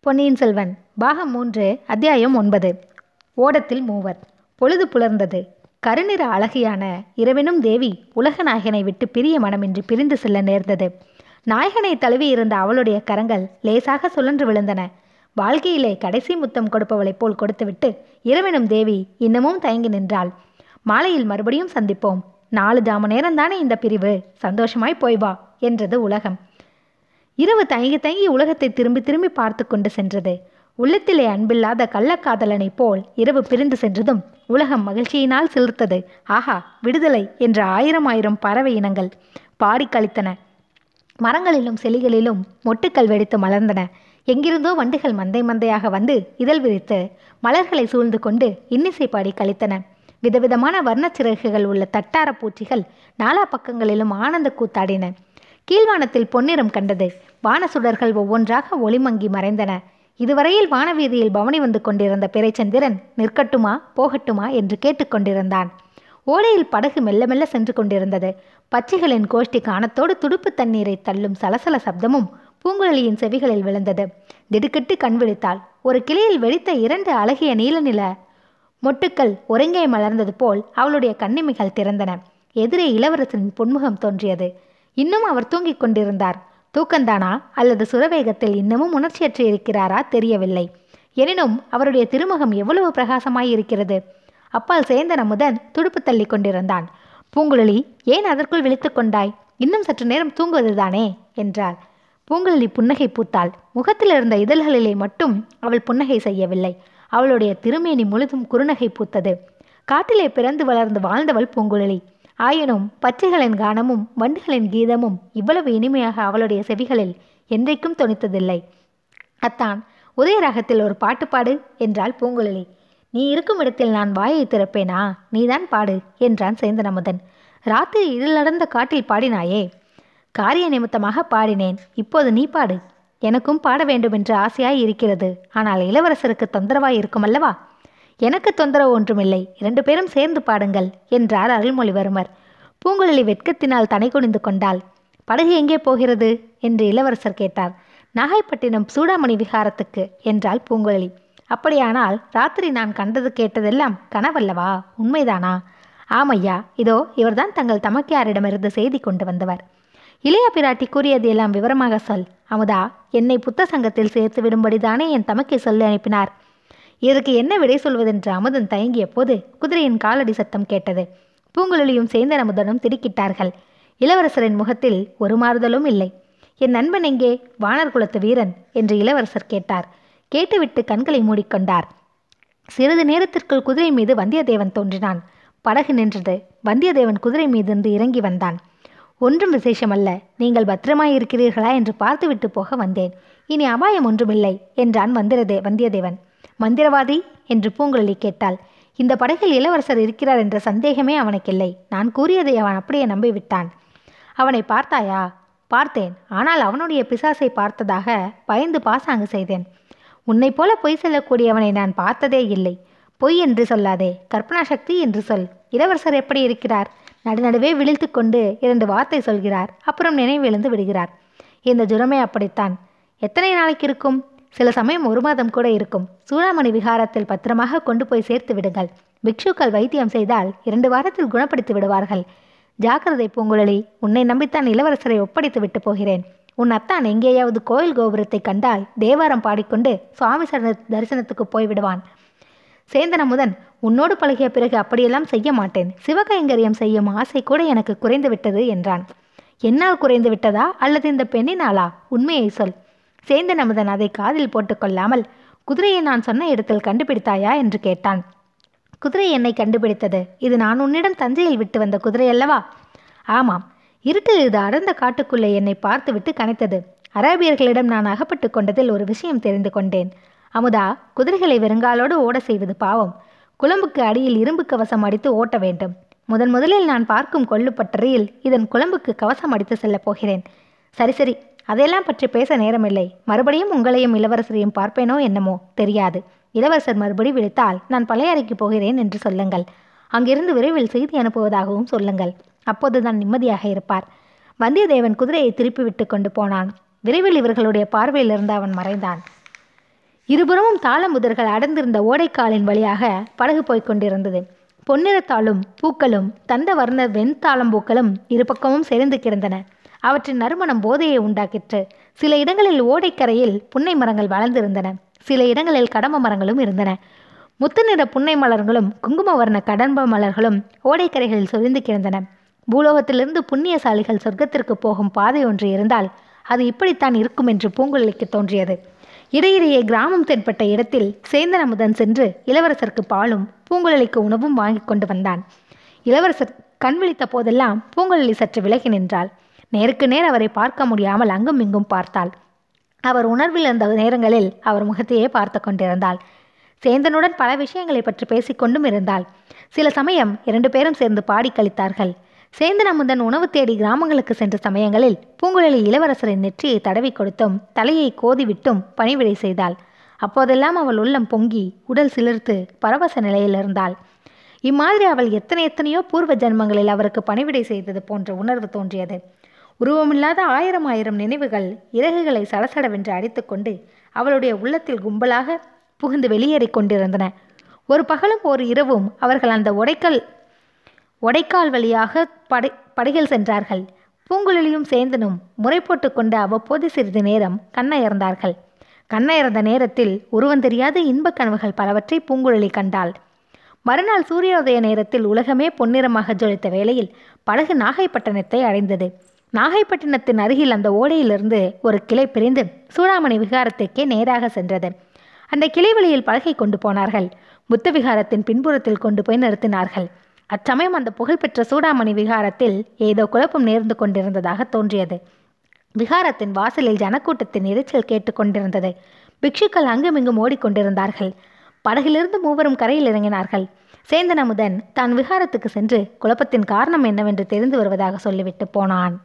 பொன்னியின் செல்வன் பாகம் மூன்று அத்தியாயம் ஒன்பது. ஓடத்தில் மூவர். பொழுது புலர்ந்தது. கருநிற அழகியான இரவினும் தேவி உலக நாயகனை விட்டு பிரிய மனமின்றி பிரிந்து செல்ல நேர்ந்தது. நாயகனை தழுவி இருந்த அவளுடைய கரங்கள் லேசாக சுழன்று விழுந்தன. வாழ்க்கையிலே கடைசி முத்தம் கொடுப்பவளைப் போல் கொடுத்துவிட்டு இரவினும் தேவி இன்னமும் தயங்கி நின்றாள். மாலையில் மறுபடியும் சந்திப்போம். நாலு ஜாம நேரம்தானே இந்த பிரிவு? சந்தோஷமாய் போய் வா என்றது உலகம். இரவு தயங்கி தயங்கி உலகத்தை திரும்பி திரும்பி பார்த்து கொண்டு சென்றது. உள்ளத்திலே அன்பில்லாத கள்ளக்காதலனைப் போல் இரவு பிரிந்து சென்றதும் உலகம் மகிழ்ச்சியினால் சிலிர்த்தது. ஆஹா விடுதலை என்ற ஆயிரம் ஆயிரம் பறவை இனங்கள் பாடி கழித்தன மரங்களிலும் செலிகளிலும் மொட்டுக்கள் வெடித்து மலர்ந்தன. எங்கிருந்தோ வண்டுகள் மந்தை மந்தையாக வந்து இதழ் விரித்து மலர்களை சூழ்ந்து கொண்டு இன்னிசை பாடி கழித்தன விதவிதமான வர்ணச்சிறகுகள் உள்ள தட்டார பூச்சிகள் நாலா பக்கங்களிலும் ஆனந்த கூத்தாடின. கீழ்வானத்தில் பொன்னிறம் கண்டது. வானசுடர்கள் ஒவ்வொன்றாக ஒளிமங்கி மறைந்தன. இதுவரையில் வானவீதியில் பவனி வந்து கொண்டிருந்த பிறைச்சந்திரன் நிற்கட்டுமா போகட்டுமா என்று கேட்டுக்கொண்டிருந்தான் ஓலையில் படகு மெல்ல மெல்ல சென்று கொண்டிருந்தது. பச்சைகளின் கோஷ்டி காணத்தோடு துடுப்பு தண்ணீரை தள்ளும் சலசல சப்தமும் பூங்குழலியின் செவிகளில் விழுந்தது. திடுக்கிட்டு கண் விழித்தாள். ஒரு கிளையில் வெடித்த இரண்டு அழகிய நீல நில மொட்டுக்கள் ஒருங்கே மலர்ந்தது போல் அவளுடைய கண்ணிமைகள் திறந்தன. எதிரே இளவரசரின் புன்முகம் தோன்றியது. இன்னும் அவர் தூங்கிக் கொண்டிருந்தார். தூக்கந்தானா? அல்லது சுரவேகத்தில் இன்னமும் உணர்ச்சியற்று இருக்கிறாரா? தெரியவில்லை. எனினும் அவருடைய திருமுகம் எவ்வளவு பிரகாசமாயிருக்கிறது? அப்பால் சேந்தன் அமுதன் துடுப்பு தள்ளி கொண்டிருந்தான். பூங்குழலி ஏன் அதற்குள் விழித்து கொண்டாய்? இன்னும் சற்று நேரம் தூங்குவதுதானே? என்றாள். பூங்குழலி புன்னகை பூத்தாள். முகத்தில் இருந்த இதழ்களிலே மட்டும் அவள் புன்னகை செய்யவில்லை. அவளுடைய திருமேனி முழுதும் குறுநகை பூத்தது. காட்டிலே பிறந்து வளர்ந்து வாழ்ந்தவள் பூங்குழலி. ஆயினும் பச்சைகளின் கானமும் வண்டுகளின் கீதமும் இவ்வளவு இனிமையாக அவளுடைய செவிகளில் என்றைக்கும் தொனித்ததில்லை. அத்தான் உதயராகத்தில் ஒரு பாட்டு பாடு என்றாள் பூங்குழலி. நீ இருக்கும் இடத்தில் நான் வாயை திறப்பேனா? நீதான் பாடு என்றான் சேந்தனமுதன். ராத்திரி இருளடர்ந்த காட்டில் பாடினாயே. காரிய நிமித்தமாக பாடினேன். இப்போது நீ பாடு. எனக்கும் பாட வேண்டும் என்று ஆசையாய் இருக்கிறது. ஆனால் இளவரசருக்கு தொந்தரவாய் இருக்குமல்லவா எனக்கு தொந்தரவு ஒன்றுமில்லை. இரண்டு பேரும் சேர்ந்து பாடுங்கள் என்றார் அருள்மொழிவர்மர். பூங்குழலி வெட்கத்தினால் தனை குனிந்து கொண்டாள். படகு எங்கே போகிறது? என்று இளவரசர் கேட்டார். நாகைப்பட்டினம் சூடாமணி விகாரத்துக்கு என்றாள் பூங்குழலி. அப்படியானால் ராத்திரி நான் கண்டது கேட்டதெல்லாம் கனவல்லவா? உண்மைதானா? ஆமையா இதோ இவர்தான் தங்கள் தமக்கையாரிடமிருந்து செய்தி கொண்டு வந்தவர். இளைய பிராட்டி கூறியது எல்லாம் விவரமாக சொல். அமுதா என்னை புத்த சங்கத்தில் சேர்த்து விடும்படிதானே என் தமக்கை சொல்லி அனுப்பினார்? இதற்கு என்ன விடை சொல்வதென்று அமுதன் தயங்கிய போது குதிரையின் காலடி சத்தம் கேட்டது. பூங்குழலியும் சேந்தன் அமுதனும் திடுக்கிட்டார்கள். இளவரசரின் முகத்தில் ஒரு மாறுதலும் இல்லை. என் நண்பன் எங்கே? வானர் குலத்து வீரன் என்று இளவரசர் கேட்டார். கேட்டுவிட்டு கண்களை மூடிக்கொண்டார். சிறிது நேரத்திற்குள் குதிரை மீது வந்தியத்தேவன் தோன்றினான். படகு நின்றது. வந்தியத்தேவன் குதிரை மீதிருந்து இறங்கி வந்தான். ஒன்றும் விசேஷமல்ல. நீங்கள் பத்திரமாய் இருக்கிறீர்களா என்று பார்த்துவிட்டு போக வந்தேன். இனி அபாயம் ஒன்றுமில்லை என்றான் வந்திரதே வந்தியத்தேவன். மந்திரவாதி என்று பூங்குழலி கேட்டாள். இந்த படகில் இளவரசர் இருக்கிறார் என்ற சந்தேகமே அவனுக்கில்லை. நான் கூறியதை அவன் அப்படியே நம்பிவிட்டான். அவனை பார்த்தாயா? பார்த்தேன். ஆனால் அவனுடைய பிசாசை பார்த்ததாக பயந்து பாசாங்கு செய்தேன். உன்னை போல பொய் சொல்லக்கூடியவனை நான் பார்த்ததே இல்லை. பொய் என்று சொல்லாதே. கற்பனா சக்தி என்று சொல். இளவரசர் எப்படி இருக்கிறார்? நடுநடுவே விழித்து கொண்டு இரண்டு வார்த்தை சொல்கிறார். அப்புறம் நினைவிழந்து விடுகிறார். இந்த ஜுரமே அப்படித்தான். எத்தனை நாளைக்கு இருக்கும்? சில சமயம் ஒரு மாதம் கூட இருக்கும். சூடாமணி விகாரத்தில் பத்திரமாக கொண்டு போய் சேர்த்து விடுங்கள். பிக்ஷுக்கள் வைத்தியம் செய்தால் இரண்டு வாரத்தில் குணப்படுத்தி விடுவார்கள். ஜாக்கிரதை பூங்குழலி உன்னை நம்பித்தான் இளவரசரை ஒப்படைத்து விட்டு போகிறேன். உன் அத்தான் எங்கேயாவது கோயில் கோபுரத்தை கண்டால் தேவாரம் பாடிக்கொண்டு சுவாமி சரண தரிசனத்துக்கு போய்விடுவான். சேந்தனமுதன் உன்னோடு பழகிய பிறகு அப்படியெல்லாம் செய்ய மாட்டேன். சிவகைங்கரியம் செய்யும் ஆசை கூட எனக்கு குறைந்து விட்டது என்றான். என்னால் குறைந்து விட்டதா அல்லது இந்த பெண்ணினாளா உண்மையை சொல். சேந்தன் அமுதன் அதை காதில் போட்டுக்கொள்ளாமல் குதிரையை நான் சொன்ன இடத்தில் கண்டுபிடித்தாயா? என்று கேட்டான். குதிரை என்னை கண்டுபிடித்தது. இது நான் உன்னிடம் தஞ்சையில் விட்டு வந்த குதிரை அல்லவா? ஆமாம். இருட்டில் இது அடர்ந்த காட்டுக்குள்ளே என்னை பார்த்துவிட்டு கனைத்தது. அரேபியர்களிடம் நான் அகப்பட்டு கொண்டதில் ஒரு விஷயம் தெரிந்து கொண்டேன். அமுதா குதிரைகளை வெறுங்காலோடு ஓட செய்வது பாவம். குழம்புக்கு அடியில் இரும்பு கவசம் அடித்து ஓட்ட வேண்டும். முதன் முதலில் நான் பார்க்கும் கொள்ளுப்பட்டறையில் இதன் குழம்புக்கு கவசம் அடித்து செல்லப் போகிறேன். சரி சரி. அதையெல்லாம் பற்றி பேச நேரமில்லை. மறுபடியும் உங்களையும் இளவரசரையும் பார்ப்பேனோ என்னமோ தெரியாது. இளவரசர் மறுபடி விழித்தால் நான் பழைய அறைக்கு போகிறேன் என்று சொல்லுங்கள். அங்கிருந்து விரைவில் செய்தி அனுப்புவதாகவும் சொல்லுங்கள். அப்போதுதான் நிம்மதியாக இருப்பார். வந்தியத்தேவன் குதிரையை திருப்பி விட்டு கொண்டு போனான். விரைவில் இவர்களுடைய பார்வையிலிருந்து அவன் மறைந்தான். இருபுறமும் தாளமுதர்கள் அடர்ந்திருந்த ஓடைக்காலின் வழியாக படகு போய்க் கொண்டிருந்தது. பொன்னிறத்தாளும் பூக்களும் தந்த வர்ண வெண்தாளம்பூக்களும் இரு பக்கமும் சேர்ந்து கிடந்தன. அவற்றின் நறுமணம் போதையை உண்டாக்கிற்று. சில இடங்களில் ஓடைக்கரையில் புன்னை மரங்கள் வளர்ந்திருந்தன. சில இடங்களில் கடம்ப மரங்களும் இருந்தன. முத்து நிற புன்னை மலர்களும் குங்கும வர்ண கடம்ப மலர்களும் ஓடைக்கரைகளில் சொரிந்து கிடந்தன. பூலோகத்திலிருந்து புண்ணியசாலிகள் சொர்க்கத்திற்கு போகும் பாதை ஒன்று இருந்தால் அது இப்படித்தான் இருக்கும் என்று பூங்குழலிக்கு தோன்றியது. இடையிடையே கிராமம் தென்பட்ட இடத்தில் சேந்தன் அமுதன் சென்று இளவரசருக்கு பாலும் பூங்குழலிக்கு உணவும் வாங்கி கொண்டு வந்தான். இளவரசர் கண் விழித்த போதெல்லாம் பூங்குழலி சற்று விலகி நின்றாள். நேருக்கு நேர் அவரை பார்க்க முடியாமல் அங்கும் இங்கும் பார்த்தாள். அவர் உணர்வில் இருந்த நேரங்களில் அவர் முகத்தையே பார்த்து கொண்டிருந்தாள். சேந்தனுடன் பல விஷயங்களை பற்றி பேசிக்கொண்டும் இருந்தாள். சில சமயம் இரண்டு பேரும் சேர்ந்து பாடி கழித்தார்கள். சேந்தன் அமுதன் உணவு தேடி கிராமங்களுக்கு சென்ற சமயங்களில் பூங்குழலி இளவரசரின் நெற்றியை தடவி கொடுத்தும் தலையை கோதிவிட்டும் பணிவிடை செய்தாள். அப்போதெல்லாம் அவள் உள்ளம் பொங்கி உடல் சிலிர்த்து பரவச நிலையில் இருந்தாள். இம்மாதிரி அவள் எத்தனை எத்தனையோ பூர்வ ஜென்மங்களில் அவருக்கு பணிவிடை செய்தது போன்ற உணர்வு தோன்றியது. உருவமில்லாத ஆயிரம் ஆயிரம் நினைவுகள் இறகுகளை சடசடவென்று அடித்துக்கொண்டு அவளுடைய உள்ளத்தில் கும்பலாக புகுந்து வெளியேறிக் கொண்டிருந்தன. ஒரு பகலும் ஒரு இரவும் அவர்கள் அந்த உடைக்கல் உடைக்கால் வழியாக படை படகில் சென்றார்கள். பூங்குழலியும் சேந்தனும் முறை போட்டு கொண்டு அவ்வப்போது சிறிது நேரம் கண்ணயர்ந்தார்கள். கண்ணயர்ந்த நேரத்தில் உருவம் தெரியாத இன்பக் கனவுகள் பலவற்றை பூங்குழலி கண்டாள். மறுநாள் சூரியோதய நேரத்தில் உலகமே பொன்னிறமாக ஜொலித்த வேளையில் படகு நாகைப்பட்டினத்தை அடைந்தது. நாகைப்பட்டினத்தின் அருகில் அந்த ஓடையிலிருந்து ஒரு கிளை பிரிந்து சூடாமணி விகாரத்திற்கே நேராக சென்றது. அந்த கிளை வழியில் படகை கொண்டு போனார்கள். புத்த விகாரத்தின் பின்புறத்தில் கொண்டு போய் நிறுத்தினார்கள். அச்சமயம் அந்த புகழ்பெற்ற சூடாமணி விகாரத்தில் ஏதோ குழப்பம் நேர்ந்து கொண்டிருந்ததாக தோன்றியது. விகாரத்தின் வாசலில் ஜனக்கூட்டத்தின் இரைச்சல் கேட்டுக்கொண்டிருந்தது பிக்ஷுக்கள் அங்குமிங்கும் ஓடிக்கொண்டிருந்தார்கள். படகிலிருந்து மூவரும் கரையில் இறங்கினார்கள். சேந்தன் அமுதன் தான் விகாரத்துக்கு சென்று குழப்பத்தின் காரணம் என்னவென்று தெரிந்து வருவதாக சொல்லிவிட்டு போனான்.